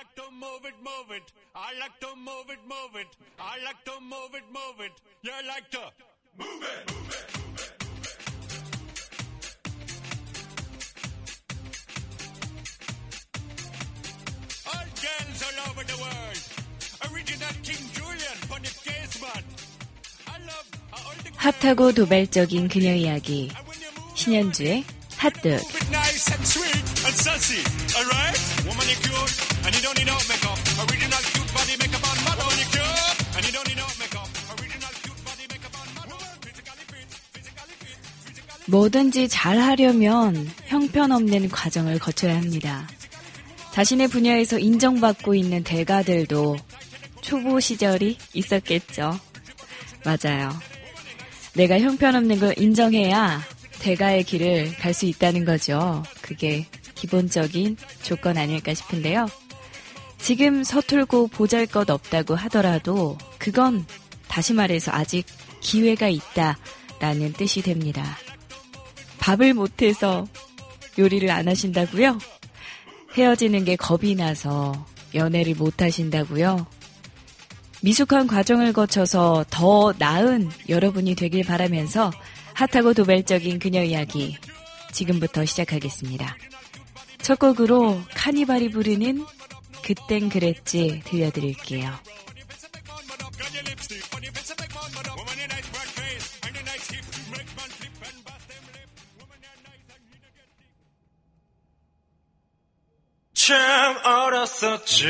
like to move it, move it. I like to move it, move it. I like to move it, move it. You like to move it, move it, move it. All girls all over the world. Original King Julian, Bonnie Casement. I love all the 핫하고 도발적인 그녀 이야기. 신현주의 physically 뭐든지 잘 하려면 형편없는 과정을 거쳐야 합니다. 자신의 분야에서 인정받고 있는 대가들도 초보 시절이 있었겠죠. 맞아요. 내가 형편없는 걸 인정해야 대가의 길을 갈 수 있다는 거죠. 그게 기본적인 조건 아닐까 싶은데요. 지금 서툴고 보잘 것 없다고 하더라도 그건 다시 말해서 아직 기회가 있다 라는 뜻이 됩니다. 밥을 못해서 요리를 안 하신다고요? 헤어지는 게 겁이 나서 연애를 못 하신다고요? 미숙한 과정을 거쳐서 더 나은 여러분이 되길 바라면서 핫하고 도발적인 그녀 이야기 지금부터 시작하겠습니다. 첫 곡으로 카니발이 부르는 그땐 그랬지 들려드릴게요. 참 어렸었지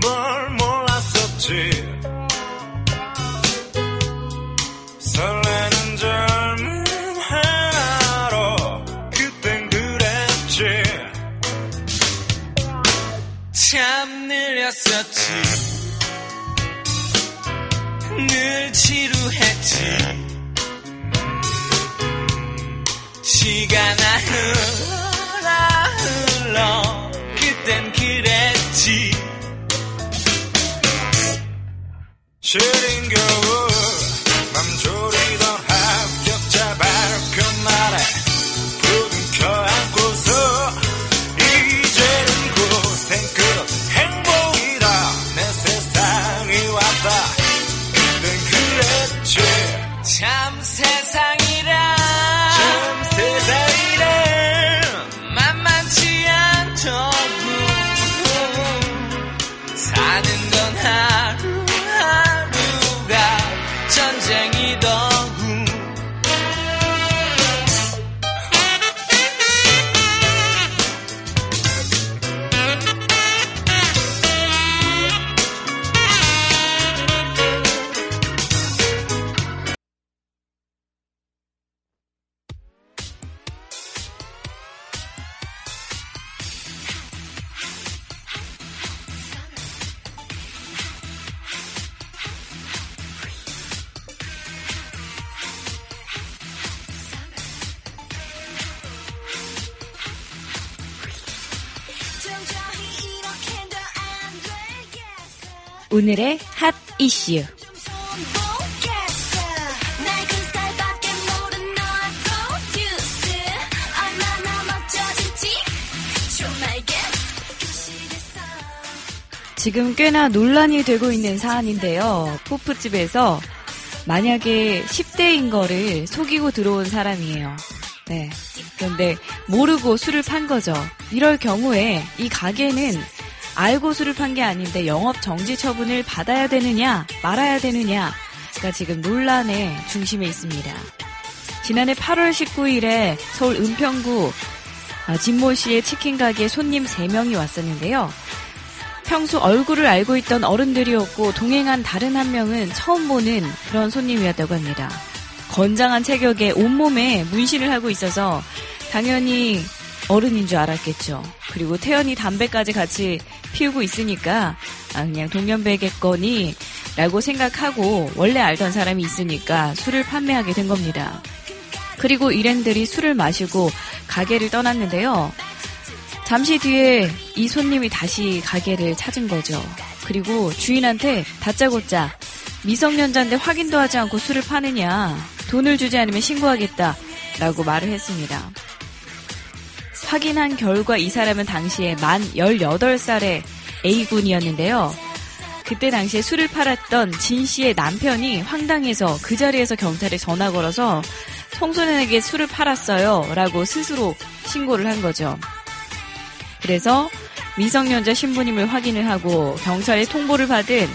뭘 몰랐었지 참 느렸었지. 늘 지루했지. 시간아 흘러 흘러 그땐 그랬지. 시린 겨울 오늘의 핫 이슈. 지금 꽤나 논란이 되고 있는 사안인데요. 포프집에서 만약에 10대인 거를 속이고 들어온 사람이에요. 네. 그런데 모르고 술을 판 거죠. 이럴 경우에 이 가게는 알고 술을 판게 아닌데 영업 정지 처분을 받아야 되느냐, 말아야 되느냐가 지금 논란의 중심에 있습니다. 지난해 8월 19일에 서울 은평구 아, 진모 씨의 치킨 가게 손님 3명이 왔었는데요. 평소 얼굴을 알고 있던 어른들이었고 동행한 다른 한 명은 처음 보는 그런 손님이었다고 합니다. 건장한 체격에 온몸에 문신을 하고 있어서 당연히 어른인 줄 알았겠죠. 그리고 태연이 담배까지 같이 피우고 있으니까 아, 그냥 동년배겠거니 라고 생각하고 원래 알던 사람이 있으니까 술을 판매하게 된 겁니다. 그리고 일행들이 술을 마시고 가게를 떠났는데요. 잠시 뒤에 이 손님이 다시 가게를 찾은 거죠. 그리고 주인한테 다짜고짜 미성년자인데 확인도 하지 않고 술을 파느냐 돈을 주지 않으면 신고하겠다 라고 말을 했습니다. 확인한 결과 이 사람은 당시에 만 18살의 A군이었는데요. 그때 당시에 술을 팔았던 진 씨의 남편이 황당해서 그 자리에서 경찰에 전화 걸어서 청소년에게 술을 팔았어요. 라고 스스로 신고를 한 거죠. 그래서 미성년자 신부님을 확인을 하고 경찰에 통보를 받은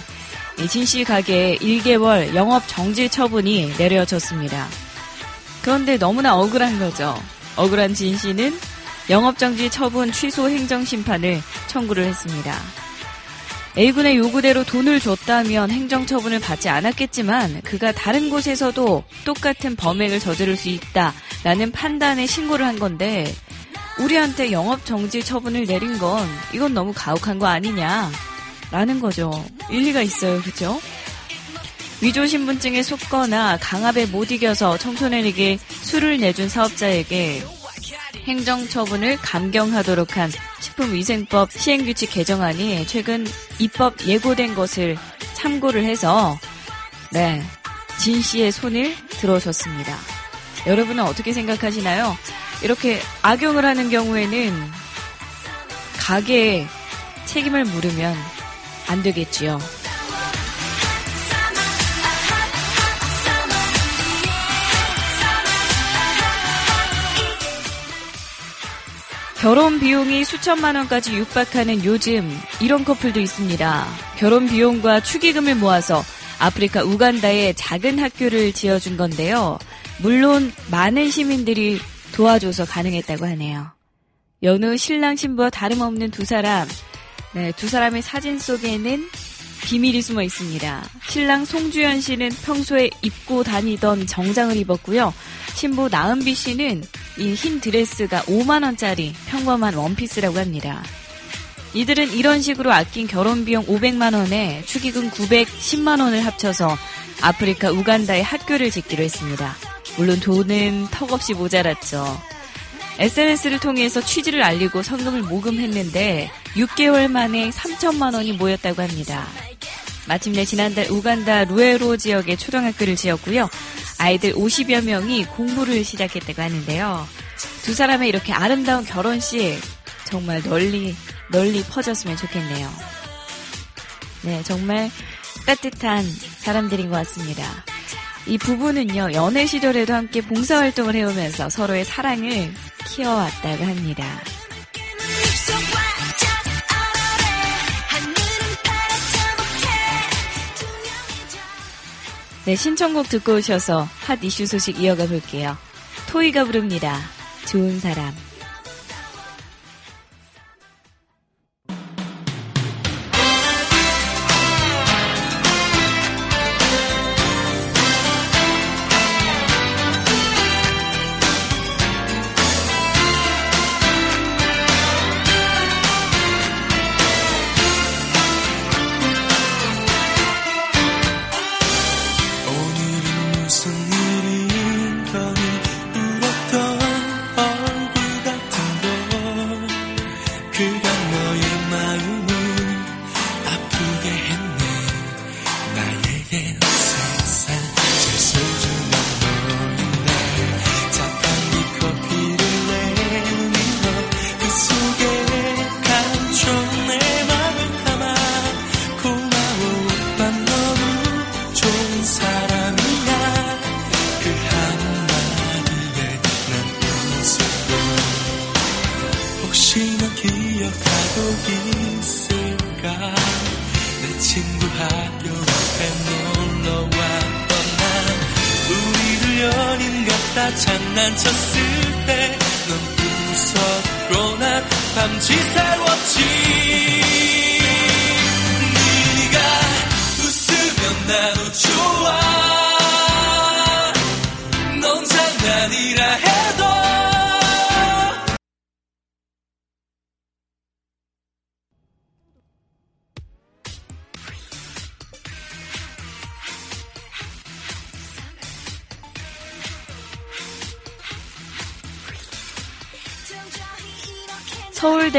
진 씨 가게에 1개월 영업 정지 처분이 내려졌습니다. 그런데 너무나 억울한 거죠. 억울한 진 씨는 영업정지 처분 취소 행정심판을 청구를 했습니다. A군의 요구대로 돈을 줬다면 행정처분을 받지 않았겠지만 그가 다른 곳에서도 똑같은 범행을 저지를 수 있다라는 판단에 신고를 한 건데 우리한테 영업정지 처분을 내린 건 이건 너무 가혹한 거 아니냐라는 거죠. 일리가 있어요. 그죠? 위조 신분증에 속거나 강압에 못 이겨서 청소년에게 술을 내준 사업자에게 행정 처분을 감경하도록 한 식품위생법 시행규칙 개정안이 최근 입법 예고된 것을 참고를 해서 네, 진 씨의 손을 들어줬습니다. 여러분은 어떻게 생각하시나요? 이렇게 악용을 하는 경우에는 가게에 책임을 물으면 안 되겠지요. 결혼 비용이 수천만 원까지 육박하는 요즘 이런 커플도 있습니다. 결혼 비용과 축의금을 모아서 아프리카 우간다에 작은 학교를 지어준 건데요. 물론 많은 시민들이 도와줘서 가능했다고 하네요. 여느 신랑 신부와 다름없는 두 사람, 네, 두 사람의 사진 속에는 비밀이 숨어 있습니다. 신랑 송주현 씨는 평소에 입고 다니던 정장을 입었고요. 신부 나은비 씨는 이 흰 드레스가 5만원짜리 평범한 원피스라고 합니다. 이들은 이런 식으로 아낀 결혼 비용 500만원에 축의금 910만원을 합쳐서 아프리카 우간다에 학교를 짓기로 했습니다. 물론 돈은 턱없이 모자랐죠. SNS를 통해서 취지를 알리고 성금을 모금했는데 6개월 만에 3천만 원이 모였다고 합니다. 마침내 지난달 우간다 루에로 지역에 초등학교를 지었고요. 아이들 50여 명이 공부를 시작했다고 하는데요. 두 사람의 이렇게 아름다운 결혼식 정말 널리 널리 퍼졌으면 좋겠네요. 네, 정말 따뜻한 사람들인 것 같습니다. 이 부부는요, 연애 시절에도 함께 봉사활동을 해오면서 서로의 사랑을 키워왔다고 합니다. 네, 신청곡 듣고 오셔서 핫 이슈 소식 이어가 볼게요. 토이가 부릅니다. 좋은 사람.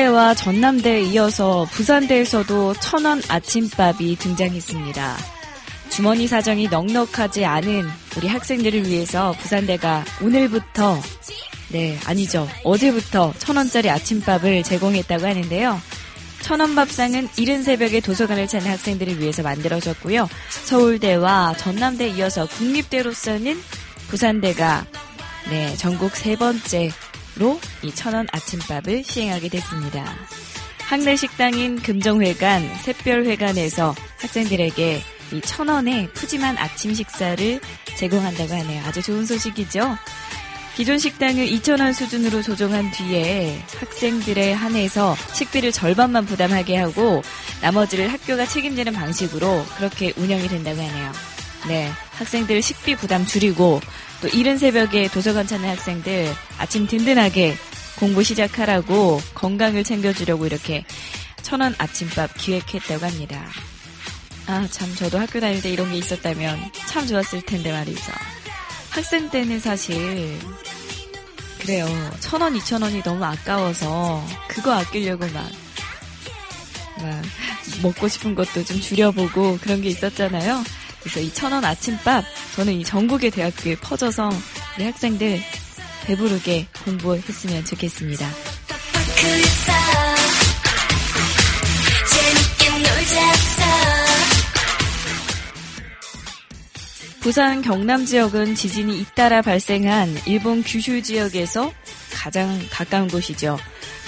서울대와 전남대에 이어서 부산대에서도 천원 아침밥이 등장했습니다. 주머니 사정이 넉넉하지 않은 우리 학생들을 위해서 부산대가 오늘부터 네, 아니죠. 어제부터 천 원짜리 아침밥을 제공했다고 하는데요. 천원 밥상은 이른 새벽에 도서관을 찾는 학생들을 위해서 만들어졌고요. 서울대와 전남대 이어서 국립대로서는 부산대가 네, 전국 세 번째 로 이 천원 아침밥을 시행하게 됐습니다. 학내 식당인 금정회관, 샛별회관에서 학생들에게 이 천원의 푸짐한 아침 식사를 제공한다고 하네요. 아주 좋은 소식이죠. 기존 식당을 2,000원 수준으로 조정한 뒤에 학생들에 한해서 식비를 절반만 부담하게 하고 나머지를 학교가 책임지는 방식으로 그렇게 운영이 된다고 하네요. 네. 학생들 식비 부담 줄이고 또 이른 새벽에 도서관 찾는 학생들 아침 든든하게 공부 시작하라고 건강을 챙겨주려고 이렇게 천원 아침밥 기획했다고 합니다. 아, 참, 저도 학교 다닐 때 이런 게 있었다면 참 좋았을 텐데 말이죠. 학생 때는 사실 그래요. 천 원, 이천 원이 너무 아까워서 그거 아끼려고 막, 막 먹고 싶은 것도 좀 줄여보고 그런 게 있었잖아요. 그래서 이 천원 아침밥 저는 이 전국의 대학교에 퍼져서 우리 학생들 배부르게 공부했으면 좋겠습니다. 부산 경남 지역은 지진이 잇따라 발생한 일본 규슈 지역에서 가장 가까운 곳이죠.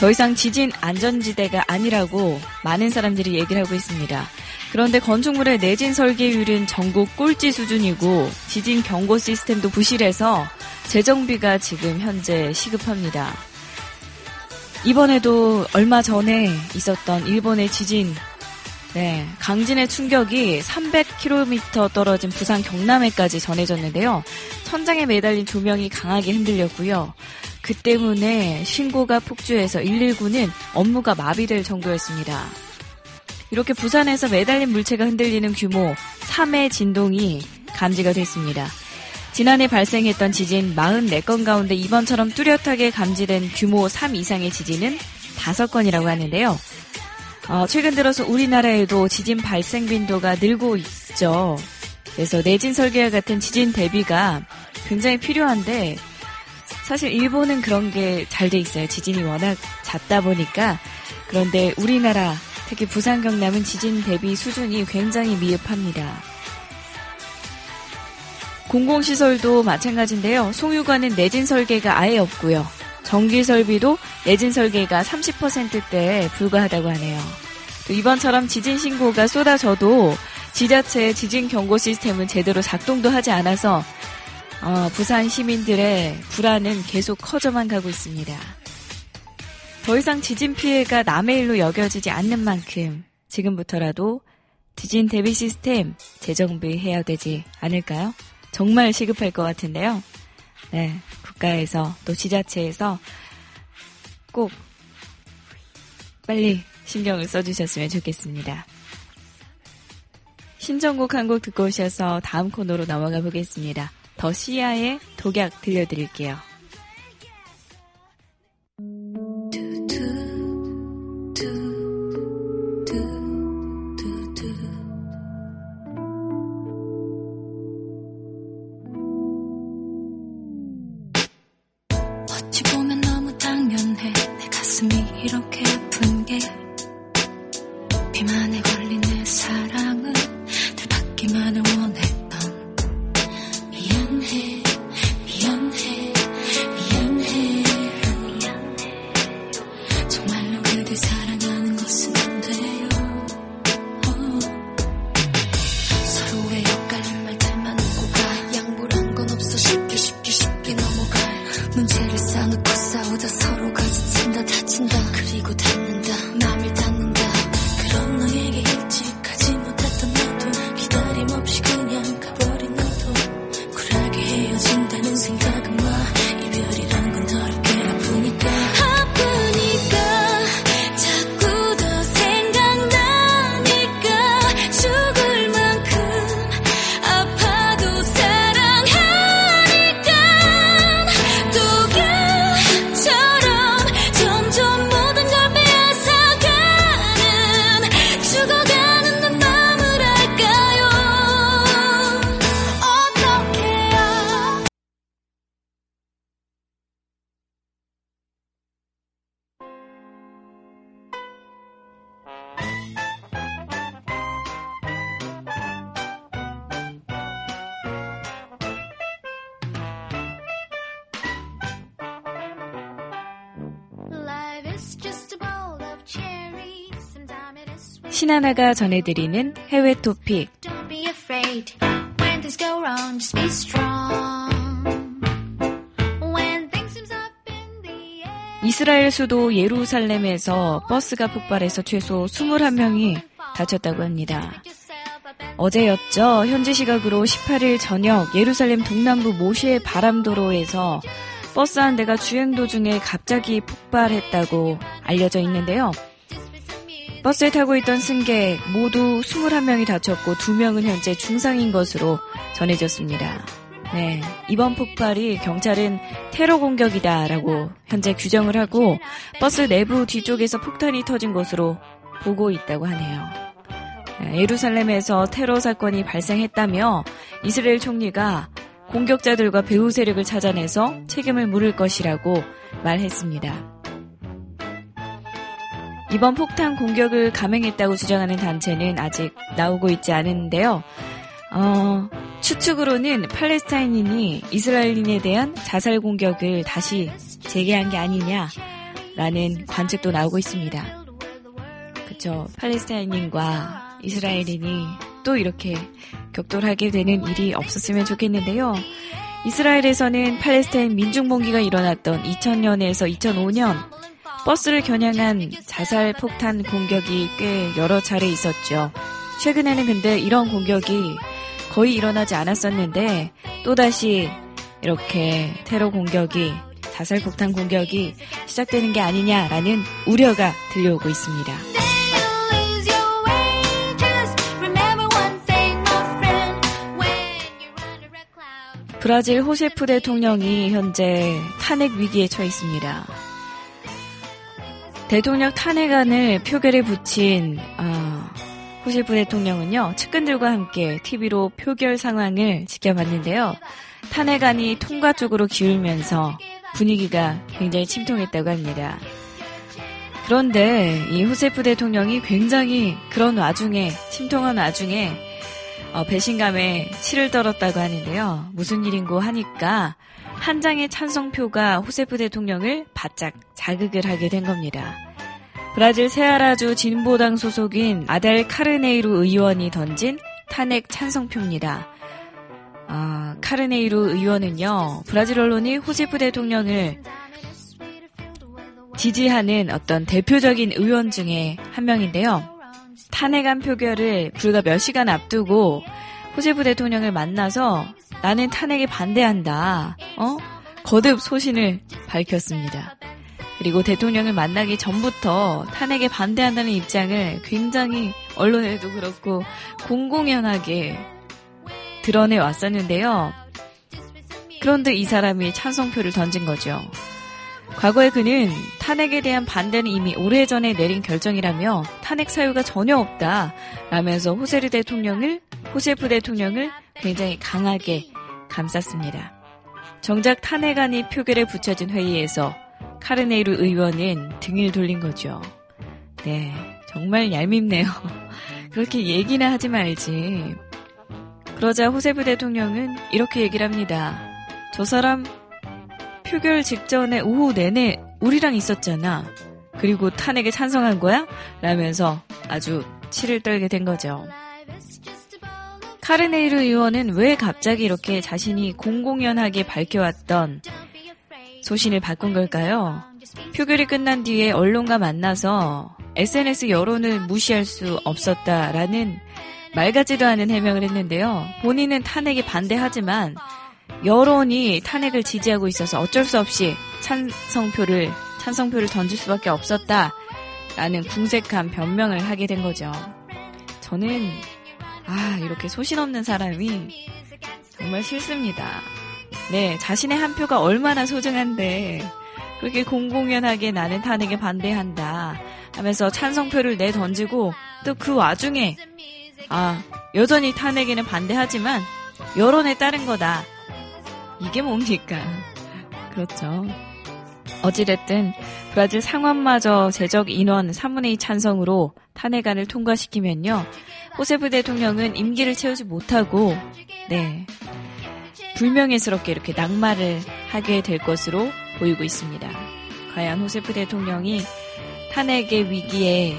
더 이상 지진 안전지대가 아니라고 많은 사람들이 얘기를 하고 있습니다. 그런데 건축물의 내진 설계율은 전국 꼴찌 수준이고 지진 경고 시스템도 부실해서 재정비가 지금 현재 시급합니다. 이번에도 얼마 전에 있었던 일본의 지진 네, 강진의 충격이 300km 떨어진 부산 경남에까지 전해졌는데요. 천장에 매달린 조명이 강하게 흔들렸고요. 그 때문에 신고가 폭주해서 119는 업무가 마비될 정도였습니다. 이렇게 부산에서 매달린 물체가 흔들리는 규모 3의 진동이 감지가 됐습니다. 지난해 발생했던 지진 44건 가운데 이번처럼 뚜렷하게 감지된 규모 3 이상의 지진은 5건이라고 하는데요. 어, 최근 들어서 우리나라에도 지진 발생 빈도가 늘고 있죠. 그래서 내진 설계와 같은 지진 대비가 굉장히 필요한데 사실 일본은 그런 게 잘 돼 있어요. 지진이 워낙 잦다 보니까 그런데 우리나라 특히 부산 경남은 지진 대비 수준이 굉장히 미흡합니다. 공공시설도 마찬가지인데요. 송유관은 내진 설계가 아예 없고요. 전기 설비도 내진 설계가 30%대에 불과하다고 하네요. 또 이번처럼 지진 신고가 쏟아져도 지자체의 지진 경고 시스템은 제대로 작동도 하지 않아서 어, 부산 시민들의 불안은 계속 커져만 가고 있습니다. 더 이상 지진 피해가 남의 일로 여겨지지 않는 만큼 지금부터라도 지진 대비 시스템 재정비해야 되지 않을까요? 정말 시급할 것 같은데요. 네, 국가에서 또 지자체에서 꼭 빨리 신경을 써주셨으면 좋겠습니다. 신청곡 한 곡 듣고 오셔서 다음 코너로 넘어가 보겠습니다. 더 시야의 독약 들려드릴게요. 신하나가 전해드리는 해외 토픽. 이스라엘 수도 예루살렘에서 버스가 폭발해서 최소 21명이 다쳤다고 합니다. 어제였죠. 현지 시각으로 18일 저녁 예루살렘 동남부 모시의 바람도로에서 버스 한 대가 주행 도중에 갑자기 폭발했다고 알려져 있는데요. 버스에 타고 있던 승객 모두 21명이 다쳤고 2명은 현재 중상인 것으로 전해졌습니다. 네. 이번 폭발이 경찰은 테러 공격이다라고 현재 규정을 하고 버스 내부 뒤쪽에서 폭탄이 터진 것으로 보고 있다고 하네요. 네, 예루살렘에서 테러 사건이 발생했다며 이스라엘 총리가 공격자들과 배후 세력을 찾아내서 책임을 물을 것이라고 말했습니다. 이번 폭탄 공격을 감행했다고 주장하는 단체는 아직 나오고 있지 않은데요. 어, 추측으로는 팔레스타인인이 이스라엘인에 대한 자살 공격을 다시 재개한 게 아니냐라는 관측도 나오고 있습니다. 그쵸. 팔레스타인인과 이스라엘인이 또 이렇게 격돌하게 되는 일이 없었으면 좋겠는데요. 이스라엘에서는 팔레스타인 민중 봉기가 일어났던 2000년에서 2005년 버스를 겨냥한 자살 폭탄 공격이 꽤 여러 차례 있었죠. 최근에는 근데 이런 공격이 거의 일어나지 않았었는데 또다시 이렇게 테러 공격이 자살 폭탄 공격이 시작되는 게 아니냐라는 우려가 들려오고 있습니다. 브라질 호세프 대통령이 현재 탄핵 위기에 처해 있습니다. 대통령 탄핵안을 표결에 붙인 아, 호세프 대통령은요 측근들과 함께 TV로 표결 상황을 지켜봤는데요. 탄핵안이 통과 쪽으로 기울면서 분위기가 굉장히 침통했다고 합니다. 그런데 이 호세프 대통령이 굉장히 그런 와중에 침통한 와중에 어, 배신감에 치를 떨었다고 하는데요. 무슨 일인고 하니까 한 장의 찬성표가 호세프 대통령을 바짝 자극을 하게 된 겁니다. 브라질 세아라주 진보당 소속인 아델 카르네이루 의원이 던진 탄핵 찬성표입니다. 아, 카르네이루 의원은요, 브라질 언론이 호세프 대통령을 지지하는 어떤 대표적인 의원 중에 한 명인데요. 탄핵안 표결을 불과 몇 시간 앞두고 호세프 대통령을 만나서 나는 탄핵에 반대한다. 어? 거듭 소신을 밝혔습니다. 그리고 대통령을 만나기 전부터 탄핵에 반대한다는 입장을 굉장히 언론에도 그렇고 공공연하게 드러내 왔었는데요. 그런데 이 사람이 찬성표를 던진 거죠. 과거에 그는 탄핵에 대한 반대는 이미 오래전에 내린 결정이라며 탄핵 사유가 전혀 없다 라면서 호세르 대통령을 호세프 대통령을 굉장히 강하게 감쌌습니다. 정작 탄핵안이 표결에 붙여진 회의에서 카르네이루 의원은 등을 돌린 거죠. 네, 정말 얄밉네요. 그렇게 얘기나 하지 말지. 그러자 호세프 대통령은 이렇게 얘기를 합니다. 저 사람 표결 직전에 오후 내내 우리랑 있었잖아. 그리고 탄핵에 찬성한 거야? 라면서 아주 치를 떨게 된 거죠. 카르네이르 의원은 왜 갑자기 이렇게 자신이 공공연하게 밝혀왔던 소신을 바꾼 걸까요? 표결이 끝난 뒤에 언론과 만나서 SNS 여론을 무시할 수 없었다라는 말 같지도 않은 해명을 했는데요. 본인은 탄핵에 반대하지만 여론이 탄핵을 지지하고 있어서 어쩔 수 없이 찬성표를 찬성표를 던질 수밖에 없었다라는 궁색한 변명을 하게 된 거죠. 저는 아 이렇게 소신 없는 사람이 정말 싫습니다. 네, 자신의 한 표가 얼마나 소중한데 그렇게 공공연하게 나는 탄핵에 반대한다 하면서 찬성표를 내 던지고 또 그 와중에 아 여전히 탄핵에는 반대하지만 여론에 따른 거다. 이게 뭡니까? 그렇죠. 어찌됐든 브라질 상원마저 제적 인원 3분의 2 찬성으로 탄핵안을 통과시키면요. 호세프 대통령은 임기를 채우지 못하고 네 불명예스럽게 이렇게 낙마를 하게 될 것으로 보이고 있습니다. 과연 호세프 대통령이 탄핵의 위기에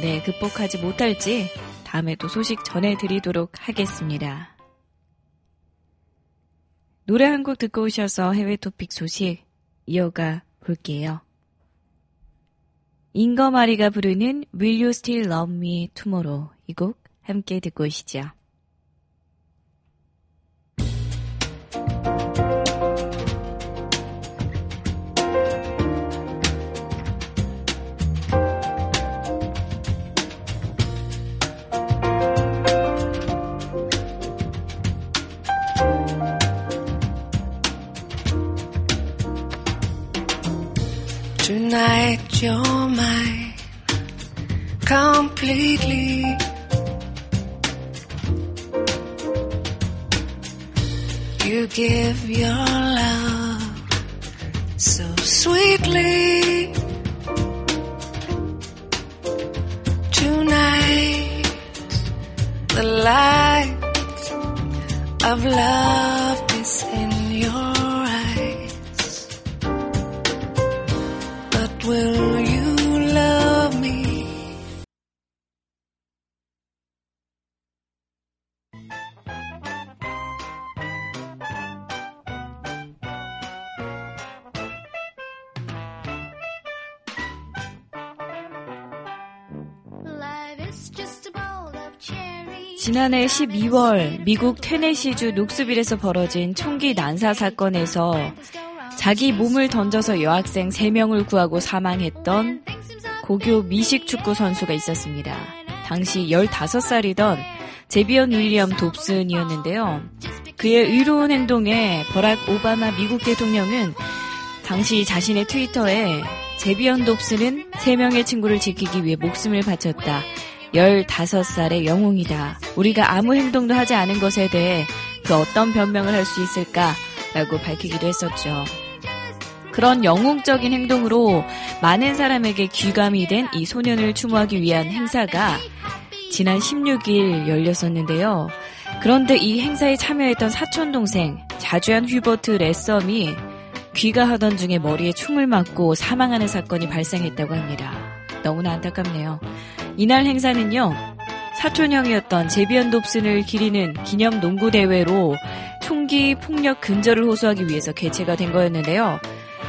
네, 극복하지 못할지 다음에 또 소식 전해드리도록 하겠습니다. 노래 한 곡 듣고 오셔서 해외 토픽 소식 이어가 볼게요. 잉거마리가 부르는 Will You Still Love Me Tomorrow 이 곡 함께 듣고 오시죠. Tonight you're mine completely. You give your love so sweetly. Tonight, the light of love 지난해 12월 미국 테네시주 녹스빌에서 벌어진 총기 난사 사건에서 자기 몸을 던져서 여학생 3명을 구하고 사망했던 고교 미식 축구 선수가 있었습니다. 당시 15살이던 제비언 윌리엄 돕슨이었는데요. 그의 의로운 행동에 버락 오바마 미국 대통령은 당시 자신의 트위터에 제비언 돕슨은 3명의 친구를 지키기 위해 목숨을 바쳤다. 15살의 영웅이다. 우리가 아무 행동도 하지 않은 것에 대해 그 어떤 변명을 할 수 있을까? 라고 밝히기도 했었죠. 그런 영웅적인 행동으로 많은 사람에게 귀감이 된 이 소년을 추모하기 위한 행사가 지난 16일 열렸었는데요. 그런데 이 행사에 참여했던 사촌동생 자주한 휘버트 레썸이 귀가하던 중에 머리에 총을 맞고 사망하는 사건이 발생했다고 합니다. 너무나 안타깝네요. 이날 행사는요. 사촌형이었던 제비언 돕슨을 기리는 기념 농구 대회로 총기 폭력 근절을 호소하기 위해서 개최가 된 거였는데요.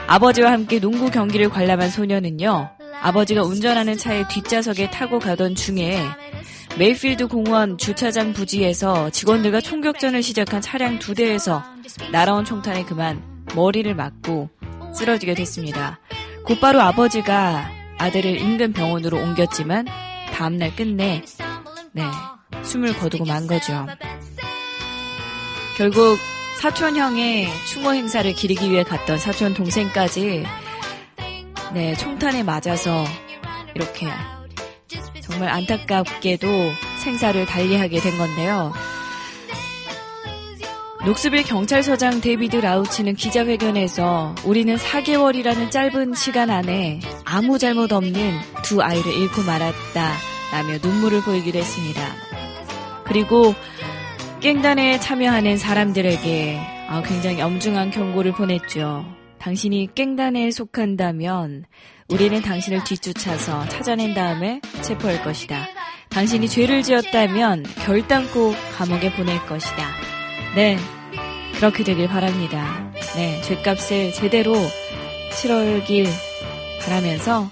아버지와 함께 농구 경기를 관람한 소녀는요. 아버지가 운전하는 차의 뒷좌석에 타고 가던 중에 메이필드 공원 주차장 부지에서 직원들과 총격전을 시작한 차량 두 대에서 날아온 총탄에 그만 머리를 맞고 쓰러지게 됐습니다. 곧바로 아버지가 아들을 인근 병원으로 옮겼지만 다음날 끝내 네 숨을 거두고 만 거죠. 결국 사촌형의 추모 행사를 기리기 위해 갔던 사촌 동생까지 네 총탄에 맞아서 이렇게 정말 안타깝게도 생사를 달리하게 된 건데요. 녹스빌 경찰서장 데이비드 라우치는 기자회견에서 우리는 4개월이라는 짧은 시간 안에 아무 잘못 없는 두 아이를 잃고 말았다 라며 눈물을 보이기도 했습니다. 그리고 깽단에 참여하는 사람들에게 아, 굉장히 엄중한 경고를 보냈죠. 당신이 깽단에 속한다면 우리는 당신을 뒤쫓아서 찾아낸 다음에 체포할 것이다. 당신이 죄를 지었다면 결단코 감옥에 보낼 것이다. 네, 그렇게 되길 바랍니다. 네, 죄값을 제대로 치러길 바라면서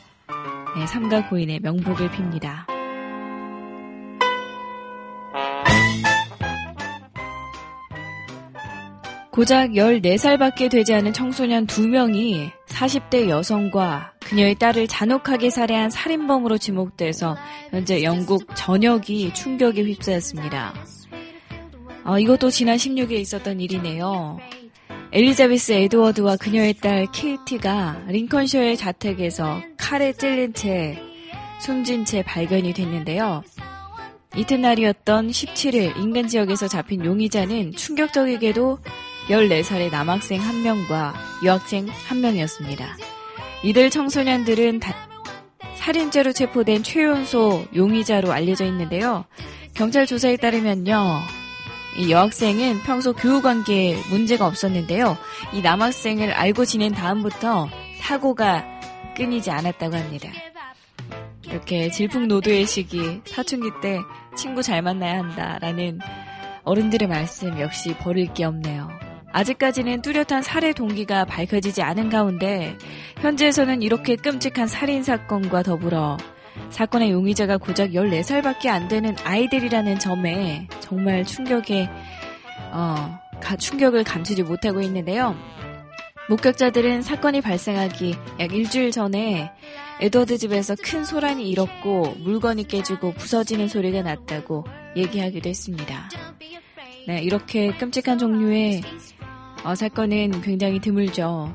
네, 삼가 고인의 명복을 빕니다. 고작 14살밖에 되지 않은 청소년 2명이 40대 여성과 그녀의 딸을 잔혹하게 살해한 살인범으로 지목돼서 현재 영국 전역이 충격에 휩싸였습니다. 어, 이것도 지난 16일에 있었던 일이네요. 엘리자베스 에드워드와 그녀의 딸 케이티가 링컨셔의 자택에서 칼에 찔린 채 숨진 채 발견이 됐는데요. 이튿날이었던 17일 인근 지역에서 잡힌 용의자는 충격적이게도 14살의 남학생 1명과 여학생 1명이었습니다. 이들 청소년들은 다 살인죄로 체포된 최연소 용의자로 알려져 있는데요. 경찰 조사에 따르면요. 이 여학생은 평소 교우 관계에 문제가 없었는데요. 이 남학생을 알고 지낸 다음부터 사고가 끊이지 않았다고 합니다. 이렇게 질풍노도의 시기, 사춘기 때 친구 잘 만나야 한다라는 어른들의 말씀 역시 버릴 게 없네요. 아직까지는 뚜렷한 살해 동기가 밝혀지지 않은 가운데 현재에서는 이렇게 끔찍한 살인 사건과 더불어 사건의 용의자가 고작 14살밖에 안 되는 아이들이라는 점에 정말 충격에 어, 가- 충격을 감추지 못하고 있는데요. 목격자들은 사건이 발생하기 약 일주일 전에 에드워드 집에서 큰 소란이 일었고 물건이 깨지고 부서지는 소리가 났다고 얘기하기도 했습니다. 네, 이렇게 끔찍한 종류의 어, 사건은 굉장히 드물죠.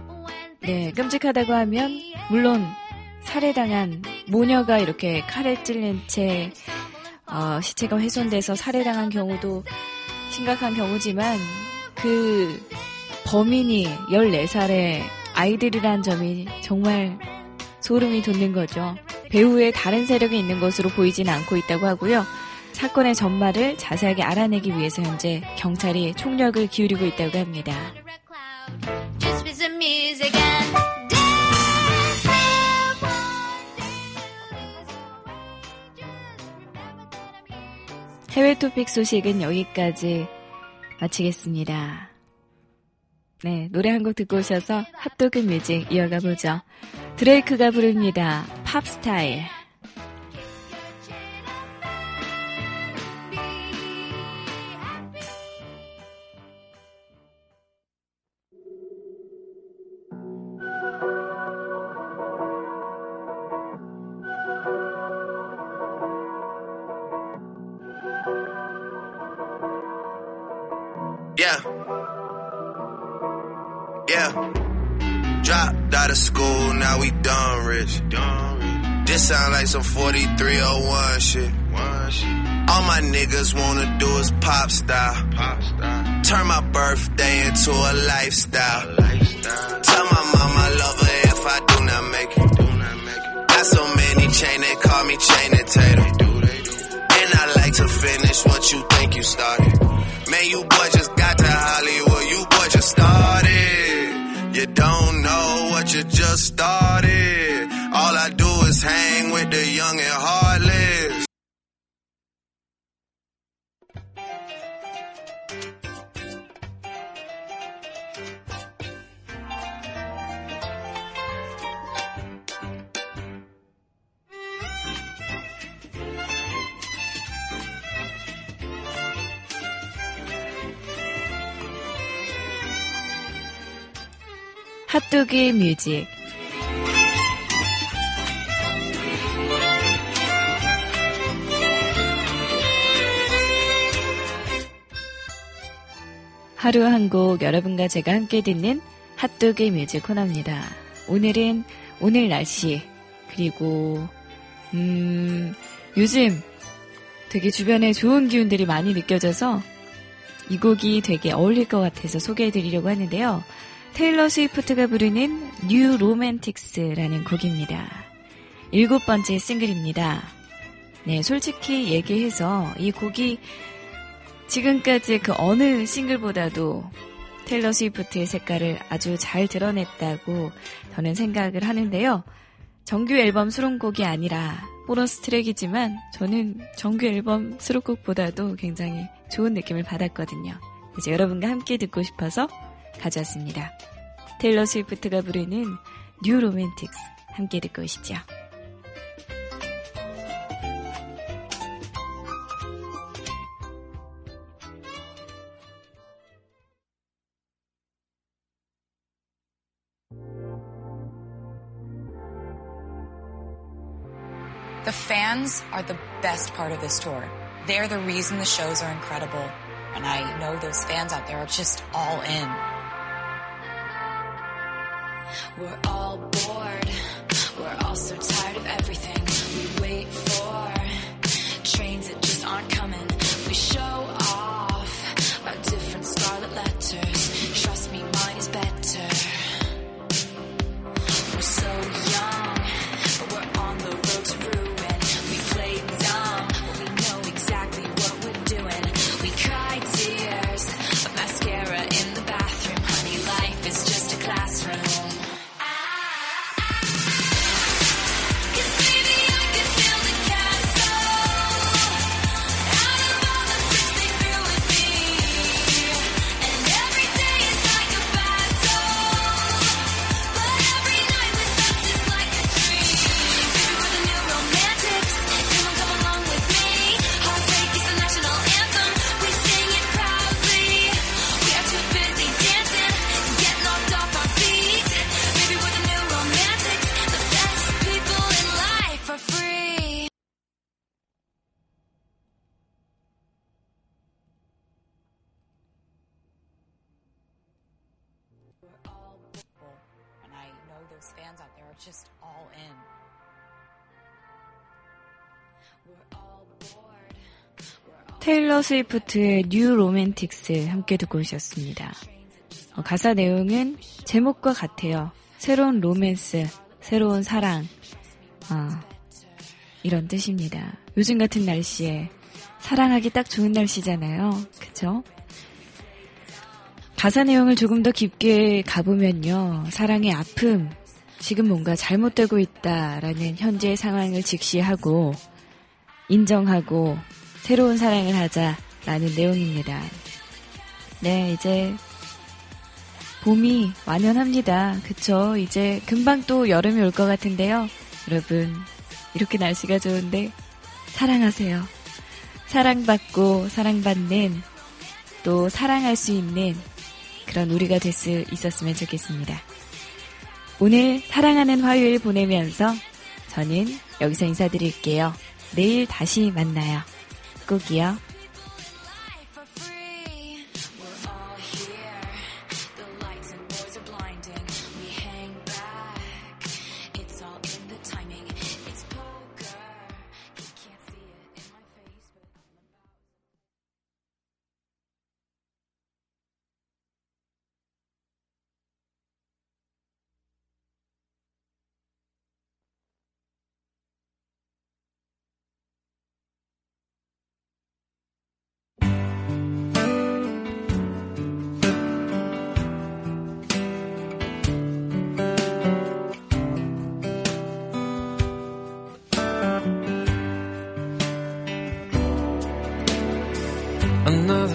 네, 끔찍하다고 하면 물론 살해당한 모녀가 이렇게 칼에 찔린 채 어, 시체가 훼손돼서 살해당한 경우도 심각한 경우지만 그 범인이 14살의 아이들이라는 점이 정말 소름이 돋는 거죠. 배후에 다른 세력이 있는 것으로 보이지는 않고 있다고 하고요. 사건의 전말을 자세하게 알아내기 위해서 현재 경찰이 총력을 기울이고 있다고 합니다. 해외 토픽 소식은 여기까지 마치겠습니다. 네, 노래 한 곡 듣고 오셔서 핫도그 뮤직 이어가 보죠. 드레이크가 부릅니다. 팝 스타일. 301 shit. All my niggas wanna do is pop star. Pop. Turn my birthday into a lifestyle. Lifestyle. Tell my mom I love her if I do not make it. Do not make it. Got so many chain, they call me chain and tater. Do, they. And I like to finish what you think you started. Man, you boy just got to Hollywood, you boy just started. You don't know what you just started. All I do is hang with the young and heartless. 핫도그 뮤직. 하루 한 곡 여러분과 제가 함께 듣는 핫도그 뮤직 코너입니다. 오늘은 오늘 날씨 그리고 음 요즘 되게 주변에 좋은 기운들이 많이 느껴져서 이 곡이 되게 어울릴 것 같아서 소개해드리려고 하는데요. 테일러 스위프트가 부르는 New Romantics라는 곡입니다. 일곱 번째 싱글입니다. 네, 솔직히 얘기해서 이 곡이 지금까지 그 어느 싱글보다도 테일러 스위프트의 색깔을 아주 잘 드러냈다고 저는 생각을 하는데요. 정규 앨범 수록곡이 아니라 보너스 트랙이지만 저는 정규 앨범 수록곡보다도 굉장히 좋은 느낌을 받았거든요. 그래서 여러분과 함께 듣고 싶어서 가져왔습니다. 테일러 스위프트가 부르는 New Romantics 함께 듣고 오시죠. The fans are the best part of this tour. They're the reason the shows are incredible. And I know those fans out there are just all in. We're all bored. We're all so tired of everything. We wait for trains that just aren't coming. We show 테일러 스위프트의 New Romantics 함께 듣고 오셨습니다. 어, 가사 내용은 제목과 같아요. 새로운 로맨스, 새로운 사랑, 아, 이런 뜻입니다. 요즘 같은 날씨에 사랑하기 딱 좋은 날씨잖아요. 그쵸? 가사 내용을 조금 더 깊게 가보면요. 사랑의 아픔, 지금 뭔가 잘못되고 있다라는 현재의 상황을 직시하고 인정하고 새로운 사랑을 하자라는 내용입니다. 네, 이제 봄이 완연합니다. 그쵸? 이제 금방 또 여름이 올 것 같은데요. 여러분, 이렇게 날씨가 좋은데 사랑하세요. 사랑받고 사랑받는 또 사랑할 수 있는 그런 우리가 될 수 있었으면 좋겠습니다. 오늘 사랑하는 화요일 보내면서 저는 여기서 인사드릴게요. 내일 다시 만나요. 꼭이요.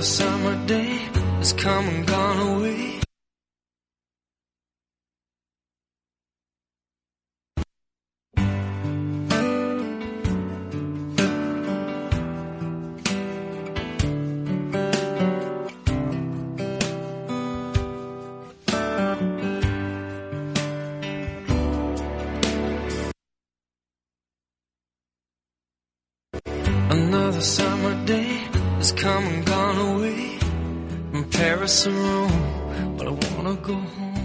Summer day has come and gone away. room, but I wanna go home.